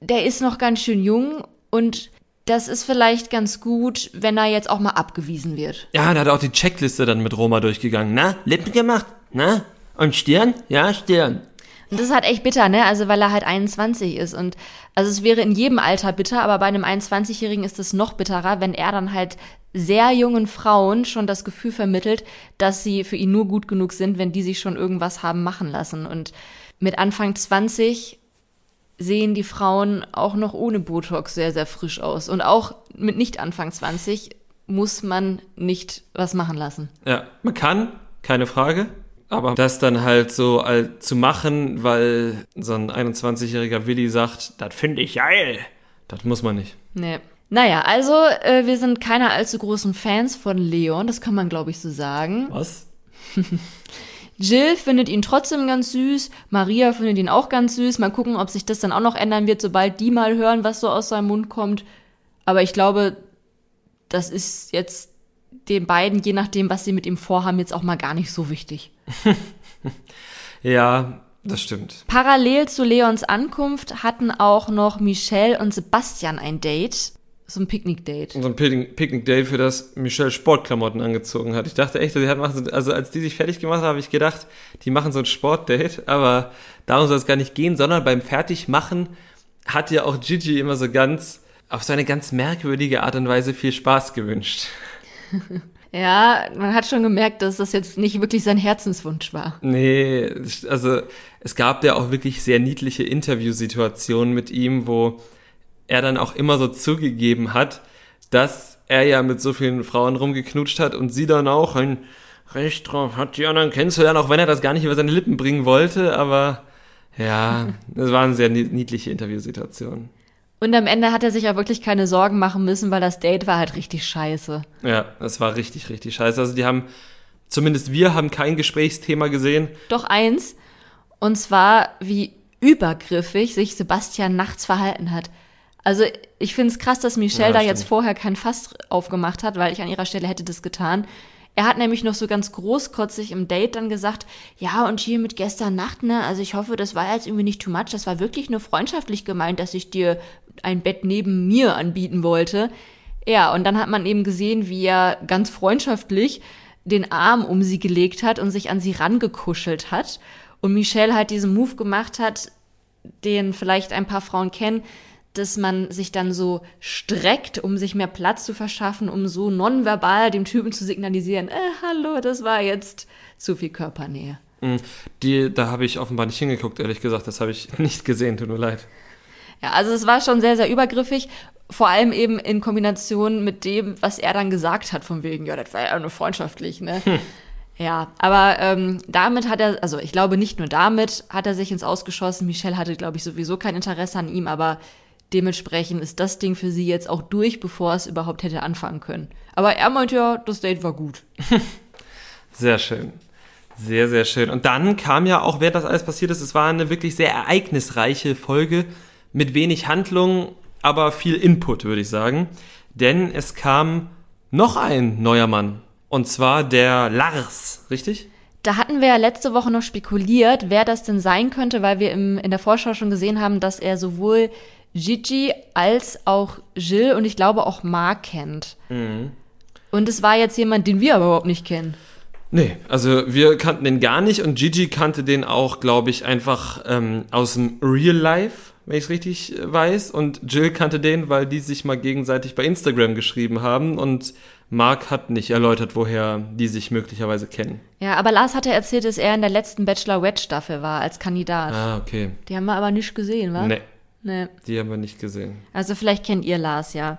der ist noch ganz schön jung und das ist vielleicht ganz gut, wenn er jetzt auch mal abgewiesen wird. Ja, da hat auch die Checkliste dann mit Roma durchgegangen. Na, Lippen gemacht? Na? Und Stirn? Ja, Stirn. Und das ist halt echt bitter, ne? Also weil er halt 21 ist. Und also es wäre in jedem Alter bitter, aber bei einem 21-Jährigen ist es noch bitterer, wenn er dann halt sehr jungen Frauen schon das Gefühl vermittelt, dass sie für ihn nur gut genug sind, wenn die sich schon irgendwas haben machen lassen. Und mit Anfang 20 sehen die Frauen auch noch ohne Botox sehr, sehr frisch aus. Und auch mit nicht Anfang 20 muss man nicht was machen lassen. Ja, man kann, keine Frage. Aber das dann halt so äh, zu machen, weil so ein 21-jähriger Willi sagt, das finde ich geil, das muss man nicht. Nee. Naja, also äh, wir sind keine allzu großen Fans von Leon, das kann man glaube ich so sagen. Was? Jill findet ihn trotzdem ganz süß, Maria findet ihn auch ganz süß. Mal gucken, ob sich das dann auch noch ändern wird, sobald die mal hören, was so aus seinem Mund kommt. Aber ich glaube, das ist jetzt den beiden, je nachdem, was sie mit ihm vorhaben, jetzt auch mal gar nicht so wichtig. ja, das stimmt. Parallel zu Leons Ankunft hatten auch noch Michelle und Sebastian ein Date. So ein Picknick-Date. So ein Picknick-Date, für das Michelle Sportklamotten angezogen hat. Ich dachte echt, die hat machen, also als die sich fertig gemacht haben, habe ich gedacht, die machen so ein Sportdate, aber darum soll es gar nicht gehen, sondern beim Fertigmachen hat ja auch Gigi immer so ganz, auf so eine ganz merkwürdige Art und Weise viel Spaß gewünscht. Ja, man hat schon gemerkt, dass das jetzt nicht wirklich sein Herzenswunsch war. Nee, also es gab ja auch wirklich sehr niedliche Interviewsituationen mit ihm, wo er dann auch immer so zugegeben hat, dass er ja mit so vielen Frauen rumgeknutscht hat und sie dann auch ein Recht drauf hat, die anderen kennenzulernen, auch wenn er das gar nicht über seine Lippen bringen wollte, aber ja, das waren sehr niedliche Interviewsituationen. Und am Ende hat er sich ja wirklich keine Sorgen machen müssen, weil das Date war halt richtig scheiße. Ja, das war richtig, richtig scheiße. Also die haben, zumindest wir haben kein Gesprächsthema gesehen. Doch eins. Und zwar, wie übergriffig sich Sebastian nachts verhalten hat. Also ich finde es krass, dass Michelle Ja, da stimmt. jetzt vorher kein Fass aufgemacht hat, weil ich an ihrer Stelle hätte das getan. Er hat nämlich noch so ganz großkotzig im Date dann gesagt, ja, und hier mit gestern Nacht, ne, also ich hoffe, das war jetzt irgendwie nicht too much, das war wirklich nur freundschaftlich gemeint, dass ich dir ein Bett neben mir anbieten wollte. Ja, und dann hat man eben gesehen, wie er ganz freundschaftlich den Arm um sie gelegt hat und sich an sie rangekuschelt hat. Und Michelle halt diesen Move gemacht hat, den vielleicht ein paar Frauen kennen, dass man sich dann so streckt, um sich mehr Platz zu verschaffen, um so nonverbal dem Typen zu signalisieren, äh, hallo, das war jetzt zu viel Körpernähe. Mhm. Die, da habe ich offenbar nicht hingeguckt, ehrlich gesagt. Das habe ich nicht gesehen, tut mir leid. Ja, also es war schon sehr, sehr übergriffig, vor allem eben in Kombination mit dem, was er dann gesagt hat, von wegen, ja, das war ja nur freundschaftlich, ne? Ja, aber ähm, damit hat er, also ich glaube nicht nur damit hat er sich ins Ausgeschossen. Michelle hatte, glaube ich, sowieso kein Interesse an ihm, aber dementsprechend ist das Ding für sie jetzt auch durch, bevor es überhaupt hätte anfangen können. Aber er meinte ja, das Date war gut. Sehr schön. Sehr, sehr schön. Und dann kam ja auch, während das alles passiert ist, es war eine wirklich sehr ereignisreiche Folge mit wenig Handlung, aber viel Input, würde ich sagen. Denn es kam noch ein neuer Mann. Und zwar der Lars, richtig? Da hatten wir ja letzte Woche noch spekuliert, wer das denn sein könnte, weil wir im, in der Vorschau schon gesehen haben, dass er sowohl Gigi als auch Jill und ich glaube auch Mark kennt. Und es war jetzt jemand, den wir aber überhaupt nicht kennen. Nee, also wir kannten den gar nicht und Gigi kannte den auch, glaube ich, einfach ähm, aus dem Real Life, wenn ich es richtig äh, weiß. Und Jill kannte den, weil die sich mal gegenseitig bei Instagram geschrieben haben und Mark hat nicht erläutert, woher die sich möglicherweise kennen. Ja, aber Lars hatte erzählt, dass er in der letzten Bachelor-Wed-Staffel war als Kandidat. Ah, okay. Die haben wir aber nicht gesehen, wa? Nee, Nee. die haben wir nicht gesehen. Also vielleicht kennt ihr Lars ja.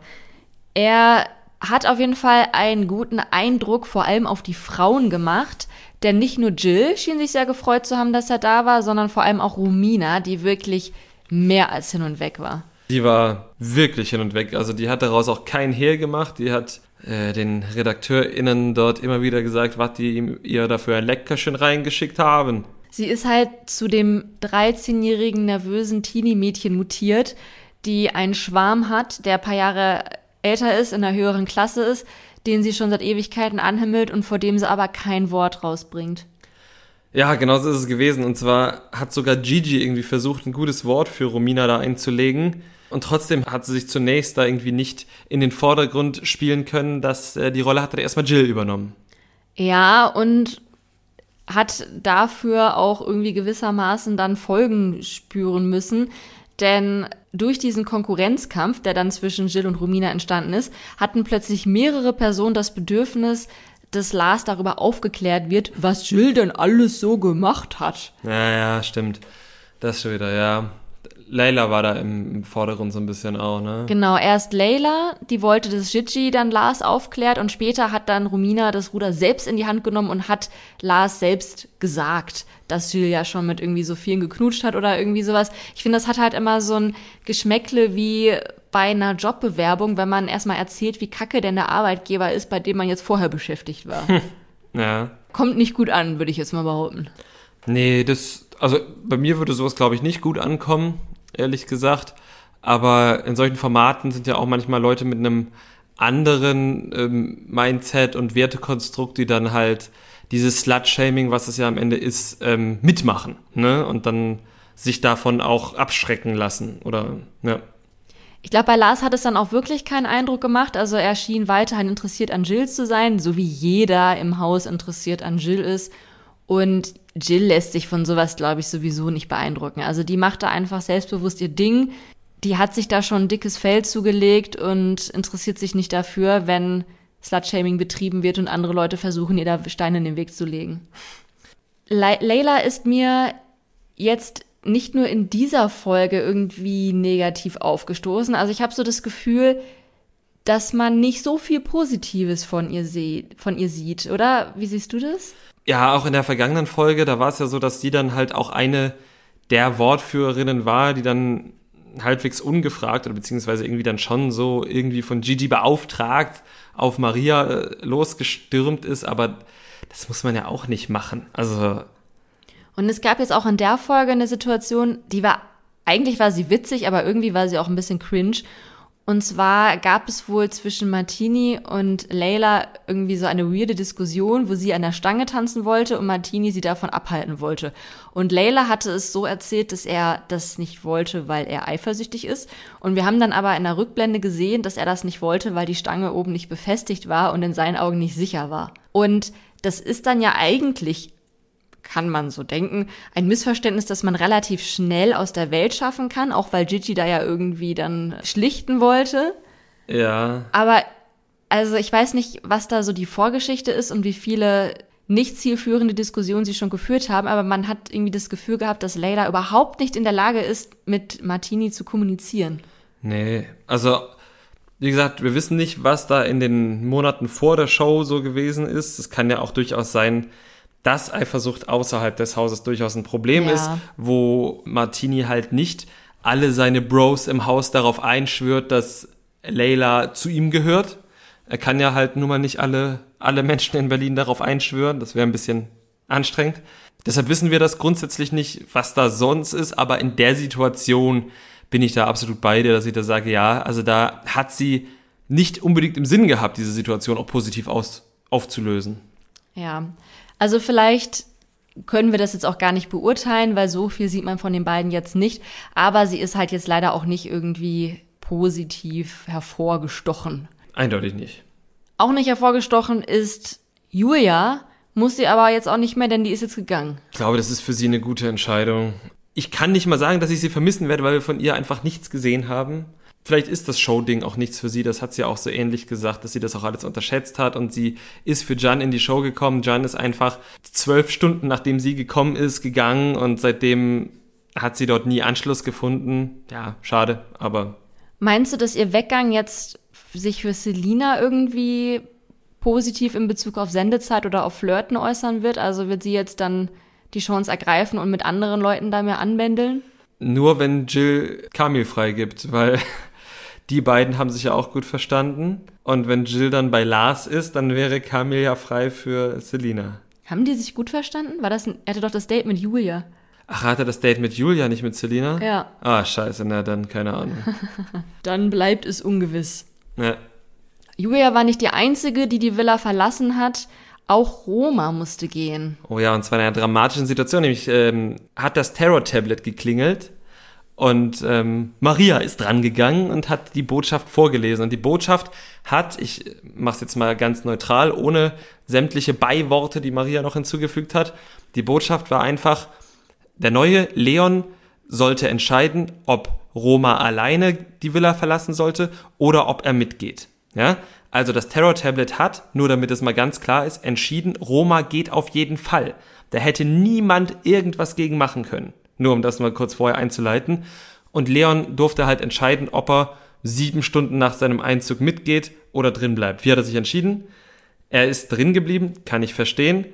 Er hat auf jeden Fall einen guten Eindruck vor allem auf die Frauen gemacht, denn nicht nur Jill schien sich sehr gefreut zu haben, dass er da war, sondern vor allem auch Romina, die wirklich mehr als hin und weg war. Die war wirklich hin und weg. Also die hat daraus auch kein Hehl gemacht. Die hat äh, den RedakteurInnen dort immer wieder gesagt, was die ihm, ihr dafür ein Leckerchen reingeschickt haben. Sie ist halt zu dem 13-jährigen nervösen Teenie-Mädchen mutiert, die einen Schwarm hat, der ein paar Jahre älter ist, in einer höheren Klasse ist, den sie schon seit Ewigkeiten anhimmelt und vor dem sie aber kein Wort rausbringt. Ja, genau so ist es gewesen. Und zwar hat sogar Gigi irgendwie versucht, ein gutes Wort für Romina da einzulegen. Und trotzdem hat sie sich zunächst da irgendwie nicht in den Vordergrund spielen können, dass äh, die Rolle hat dann erstmal Jill übernommen. Ja, und hat dafür auch irgendwie gewissermaßen dann Folgen spüren müssen. Denn durch diesen Konkurrenzkampf, der dann zwischen Jill und Romina entstanden ist, hatten plötzlich mehrere Personen das Bedürfnis, dass Lars darüber aufgeklärt wird, was Jill denn alles so gemacht hat. Ja, ja, stimmt. Das schon wieder, ja. Layla war da im, im Vordergrund so ein bisschen auch, ne? Genau, erst Layla, die wollte, dass Gigi dann Lars aufklärt und später hat dann Romina das Ruder selbst in die Hand genommen und hat Lars selbst gesagt, dass Jill ja schon mit irgendwie so vielen geknutscht hat oder irgendwie sowas. Ich finde, das hat halt immer so ein Geschmäckle wie bei einer Jobbewerbung, wenn man erstmal erzählt, wie kacke denn der Arbeitgeber ist, bei dem man jetzt vorher beschäftigt war. Ja. Kommt nicht gut an, würde ich jetzt mal behaupten. Nee, das, also bei mir würde sowas, glaube ich, nicht gut ankommen, ehrlich gesagt. Aber in solchen Formaten sind ja auch manchmal Leute mit einem anderen ähm, Mindset und Wertekonstrukt, die dann halt dieses Slut-Shaming, was es ja am Ende ist, ähm, mitmachen, ne? Und dann sich davon auch abschrecken lassen, oder, ja. Ich glaube, bei Lars hat es dann auch wirklich keinen Eindruck gemacht. Also er schien weiterhin interessiert an Jill zu sein, so wie jeder im Haus interessiert an Jill ist. Und Jill lässt sich von sowas, glaube ich, sowieso nicht beeindrucken. Also die macht da einfach selbstbewusst ihr Ding. Die hat sich da schon ein dickes Fell zugelegt und interessiert sich nicht dafür, wenn Slutshaming betrieben wird und andere Leute versuchen, ihr da Steine in den Weg zu legen. Le Layla ist mir jetzt nicht nur in dieser Folge irgendwie negativ aufgestoßen. Also ich habe so das Gefühl, dass man nicht so viel Positives von ihr, von ihr sieht, oder? Wie siehst du das? Ja, auch in der vergangenen Folge, da war es ja so, dass die dann halt auch eine der Wortführerinnen war, die dann halbwegs ungefragt oder beziehungsweise irgendwie dann schon so irgendwie von Gigi beauftragt auf Maria äh, losgestürmt ist, aber das muss man ja auch nicht machen. Also, Und es gab jetzt auch in der Folge eine Situation, die war eigentlich war sie witzig, aber irgendwie war sie auch ein bisschen cringe. Und zwar gab es wohl zwischen Martini und Layla irgendwie so eine weirde Diskussion, wo sie an der Stange tanzen wollte und Martini sie davon abhalten wollte. Und Layla hatte es so erzählt, dass er das nicht wollte, weil er eifersüchtig ist. Und wir haben dann aber in der Rückblende gesehen, dass er das nicht wollte, weil die Stange oben nicht befestigt war und in seinen Augen nicht sicher war. Und das ist dann ja eigentlich kann man so denken, ein Missverständnis, das man relativ schnell aus der Welt schaffen kann, auch weil Gigi da ja irgendwie dann schlichten wollte. Ja. Aber also ich weiß nicht, was da so die Vorgeschichte ist und wie viele nicht zielführende Diskussionen sie schon geführt haben, aber man hat irgendwie das Gefühl gehabt, dass Leila überhaupt nicht in der Lage ist, mit Martini zu kommunizieren. Nee, also wie gesagt, wir wissen nicht, was da in den Monaten vor der Show so gewesen ist. Es kann ja auch durchaus sein, dass Eifersucht außerhalb des Hauses durchaus ein Problem Ja. ist, wo Martini halt nicht alle seine Bros im Haus darauf einschwört, dass Layla zu ihm gehört. Er kann ja halt nun mal nicht alle, alle Menschen in Berlin darauf einschwören. Das wäre ein bisschen anstrengend. Deshalb wissen wir das grundsätzlich nicht, was da sonst ist, aber in der Situation bin ich da absolut bei dir, dass ich da sage, ja, also da hat sie nicht unbedingt im Sinn gehabt, diese Situation auch positiv aus, aufzulösen. Ja, also vielleicht können wir das jetzt auch gar nicht beurteilen, weil so viel sieht man von den beiden jetzt nicht. Aber sie ist halt jetzt leider auch nicht irgendwie positiv hervorgestochen. Eindeutig nicht. Auch nicht hervorgestochen ist Julia, muss sie aber jetzt auch nicht mehr, denn die ist jetzt gegangen. Ich glaube, das ist für sie eine gute Entscheidung. Ich kann nicht mal sagen, dass ich sie vermissen werde, weil wir von ihr einfach nichts gesehen haben. Vielleicht ist das Show-Ding auch nichts für sie. Das hat sie auch so ähnlich gesagt, dass sie das auch alles unterschätzt hat. Und sie ist für Jan in die Show gekommen. Jan ist einfach zwölf Stunden, nachdem sie gekommen ist, gegangen. Und seitdem hat sie dort nie Anschluss gefunden. Ja, schade, aber Meinst du, dass ihr Weggang jetzt sich für Selina irgendwie positiv in Bezug auf Sendezeit oder auf Flirten äußern wird? Also wird sie jetzt dann die Chance ergreifen und mit anderen Leuten da mehr anbändeln? nur wenn Jill Kamil freigibt, weil die beiden haben sich ja auch gut verstanden. Und wenn Jill dann bei Lars ist, dann wäre Kamil ja frei für Selina. Haben die sich gut verstanden? War das ein, er hatte doch das Date mit Julia. Ach, hat er das Date mit Julia, nicht mit Selina? Ja. Ah, scheiße, na dann, keine Ahnung. Dann bleibt es ungewiss. Ja. Julia war nicht die einzige, die die Villa verlassen hat. Auch Roma musste gehen. Oh ja, und zwar in einer dramatischen Situation, nämlich ähm, hat das Terror-Tablet geklingelt und ähm, Maria ist dran gegangen und hat die Botschaft vorgelesen. Und die Botschaft hat, ich mach's jetzt mal ganz neutral, ohne sämtliche Beiworte, die Maria noch hinzugefügt hat, die Botschaft war einfach, der neue Leon sollte entscheiden, ob Roma alleine die Villa verlassen sollte oder ob er mitgeht. Ja? Also das Terror-Tablet hat, nur damit es mal ganz klar ist, entschieden, Roma geht auf jeden Fall. Da hätte niemand irgendwas gegen machen können. Nur um das mal kurz vorher einzuleiten. Und Leon durfte halt entscheiden, ob er sieben Stunden nach seinem Einzug mitgeht oder drin bleibt. Wie hat er sich entschieden? Er ist drin geblieben, kann ich verstehen.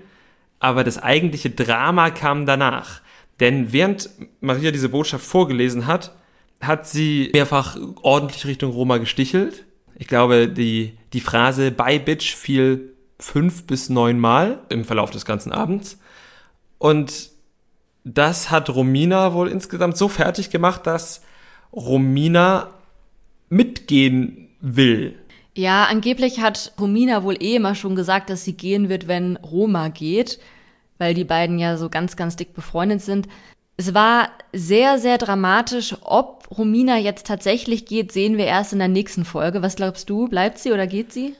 Aber das eigentliche Drama kam danach. Denn während Maria diese Botschaft vorgelesen hat, hat sie mehrfach ordentlich Richtung Roma gestichelt. Ich glaube, die, die Phrase Bye Bitch fiel fünf bis neun Mal im Verlauf des ganzen Abends. Und das hat Romina wohl insgesamt so fertig gemacht, dass Romina mitgehen will. Ja, angeblich hat Romina wohl eh immer schon gesagt, dass sie gehen wird, wenn Roma geht, weil die beiden ja so ganz, ganz dick befreundet sind. Es war sehr, sehr dramatisch. Ob Romina jetzt tatsächlich geht, sehen wir erst in der nächsten Folge. Was glaubst du? Bleibt sie oder geht sie?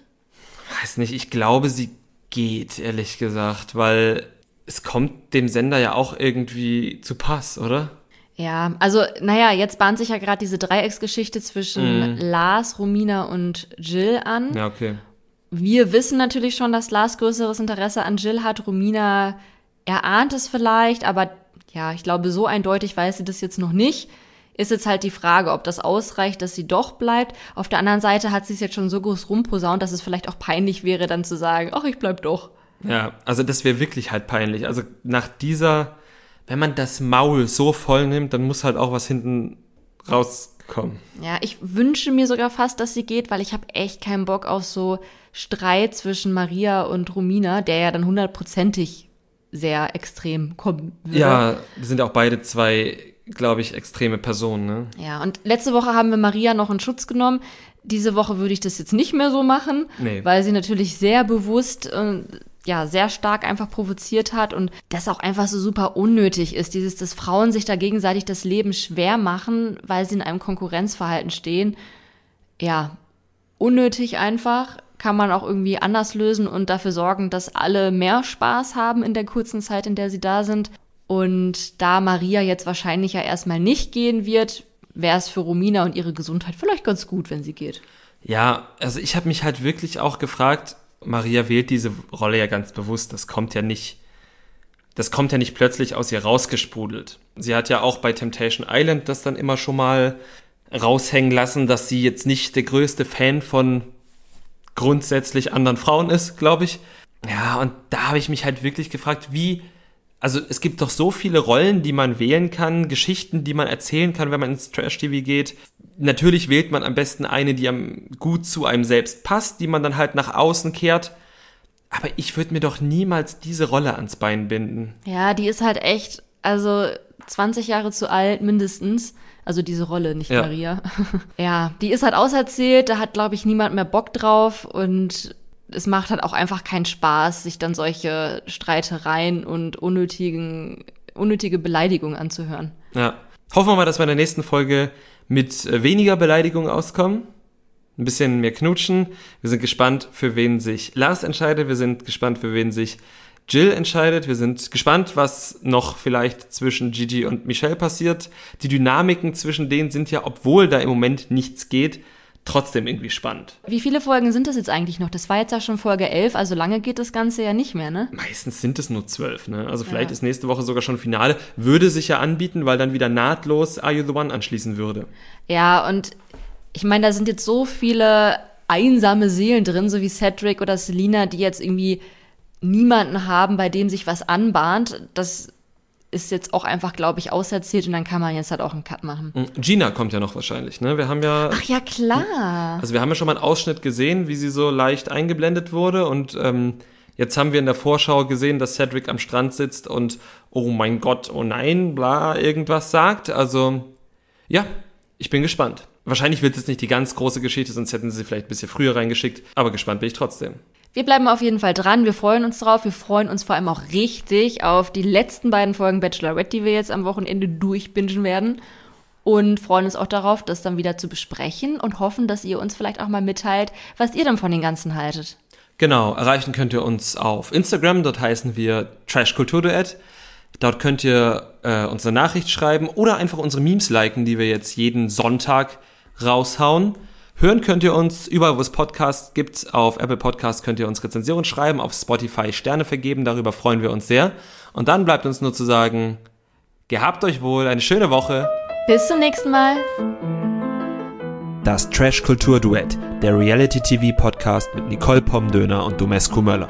Weiß nicht, ich glaube, sie geht, ehrlich gesagt, weil es kommt dem Sender ja auch irgendwie zu Pass, oder? Ja, also naja, jetzt bahnt sich ja gerade diese Dreiecksgeschichte zwischen Lars, Romina und Jill an. Ja, okay. Wir wissen natürlich schon, dass Lars größeres Interesse an Jill hat. Romina erahnt es vielleicht, aber ja, ich glaube, so eindeutig weiß sie das jetzt noch nicht. Ist jetzt halt die Frage, ob das ausreicht, dass sie doch bleibt. Auf der anderen Seite hat sie es jetzt schon so groß rumposaunt, dass es vielleicht auch peinlich wäre, dann zu sagen, ach, ich bleib doch. Ja, also das wäre wirklich halt peinlich. Also nach dieser, wenn man das Maul so voll nimmt, dann muss halt auch was hinten rauskommen. Ja, ich wünsche mir sogar fast, dass sie geht, weil ich habe echt keinen Bock auf so Streit zwischen Maria und Romina, der ja dann hundertprozentig sehr extrem kommen würde. Ja, wir sind ja auch beide zwei glaube ich, extreme Person. Ne? Ja, und letzte Woche haben wir Maria noch in Schutz genommen. Diese Woche würde ich das jetzt nicht mehr so machen, Nee. weil sie natürlich sehr bewusst äh, ja sehr stark einfach provoziert hat und das auch einfach so super unnötig ist, dieses, dass Frauen sich da gegenseitig das Leben schwer machen, weil sie in einem Konkurrenzverhalten stehen. Ja, unnötig einfach, kann man auch irgendwie anders lösen und dafür sorgen, dass alle mehr Spaß haben in der kurzen Zeit, in der sie da sind. Und da Maria jetzt wahrscheinlich ja erstmal nicht gehen wird, wäre es für Romina und ihre Gesundheit vielleicht ganz gut, wenn sie geht. Ja, also ich habe mich halt wirklich auch gefragt, Maria wählt diese Rolle ja ganz bewusst, das kommt ja nicht, das kommt ja nicht plötzlich aus ihr rausgesprudelt. Sie hat ja auch bei Temptation Island das dann immer schon mal raushängen lassen, dass sie jetzt nicht der größte Fan von grundsätzlich anderen Frauen ist, glaube ich. Ja, und da habe ich mich halt wirklich gefragt, wie, also es gibt doch so viele Rollen, die man wählen kann, Geschichten, die man erzählen kann, wenn man ins Trash-TV geht. Natürlich wählt man am besten eine, die am gut zu einem selbst passt, die man dann halt nach außen kehrt. Aber ich würde mir doch niemals diese Rolle ans Bein binden. Ja, die ist halt echt, also 20 Jahre zu alt mindestens. Also diese Rolle, nicht Ja. Maria. ja, die ist halt auserzählt, da hat, glaube ich, niemand mehr Bock drauf und es macht halt auch einfach keinen Spaß, sich dann solche Streitereien und unnötigen, unnötige Beleidigungen anzuhören. Ja. Hoffen wir mal, dass wir in der nächsten Folge mit äh, weniger Beleidigungen auskommen. Ein bisschen mehr knutschen. Wir sind gespannt, für wen sich Lars entscheidet. Wir sind gespannt, für wen sich Jill entscheidet. Wir sind gespannt, was noch vielleicht zwischen Gigi und Michelle passiert. Die Dynamiken zwischen denen sind ja, obwohl da im Moment nichts geht, trotzdem irgendwie spannend. Wie viele Folgen sind das jetzt eigentlich noch? Das war jetzt ja schon Folge 11, also lange geht das Ganze ja nicht mehr, ne? Meistens sind es nur zwölf, ne? Also vielleicht Ja. ist nächste Woche sogar schon Finale. Würde sich ja anbieten, weil dann wieder nahtlos Are You The One anschließen würde. Ja, und ich meine, da sind jetzt so viele einsame Seelen drin, so wie Cedric oder Selina, die jetzt irgendwie niemanden haben, bei dem sich was anbahnt. Das ist jetzt auch einfach, glaube ich, auserzählt und dann kann man jetzt halt auch einen Cut machen. Gina kommt ja noch wahrscheinlich, ne? Wir haben ja Ach ja, klar. Also wir haben ja schon mal einen Ausschnitt gesehen, wie sie so leicht eingeblendet wurde und ähm, jetzt haben wir in der Vorschau gesehen, dass Cedric am Strand sitzt und oh mein Gott, oh nein, bla, irgendwas sagt. Also ja, ich bin gespannt. Wahrscheinlich wird es nicht die ganz große Geschichte, sonst hätten sie sie vielleicht ein bisschen früher reingeschickt, aber gespannt bin ich trotzdem. Wir bleiben auf jeden Fall dran. Wir freuen uns drauf. Wir freuen uns vor allem auch richtig auf die letzten beiden Folgen Bachelorette, die wir jetzt am Wochenende durchbingen werden. Und freuen uns auch darauf, das dann wieder zu besprechen und hoffen, dass ihr uns vielleicht auch mal mitteilt, was ihr dann von den Ganzen haltet. Genau, erreichen könnt ihr uns auf Instagram, dort heißen wir Trashkulturduett. Dort könnt ihr äh, uns Nachricht schreiben oder einfach unsere Memes liken, die wir jetzt jeden Sonntag raushauen. Hören könnt ihr uns überall, wo es Podcasts gibt. Auf Apple Podcasts könnt ihr uns Rezensionen schreiben, auf Spotify Sterne vergeben, darüber freuen wir uns sehr. Und dann bleibt uns nur zu sagen, gehabt euch wohl, eine schöne Woche. Bis zum nächsten Mal. Das Trash Kultur Duett, der Reality TV Podcast mit Nicole Pomdöner und Domescu Möller.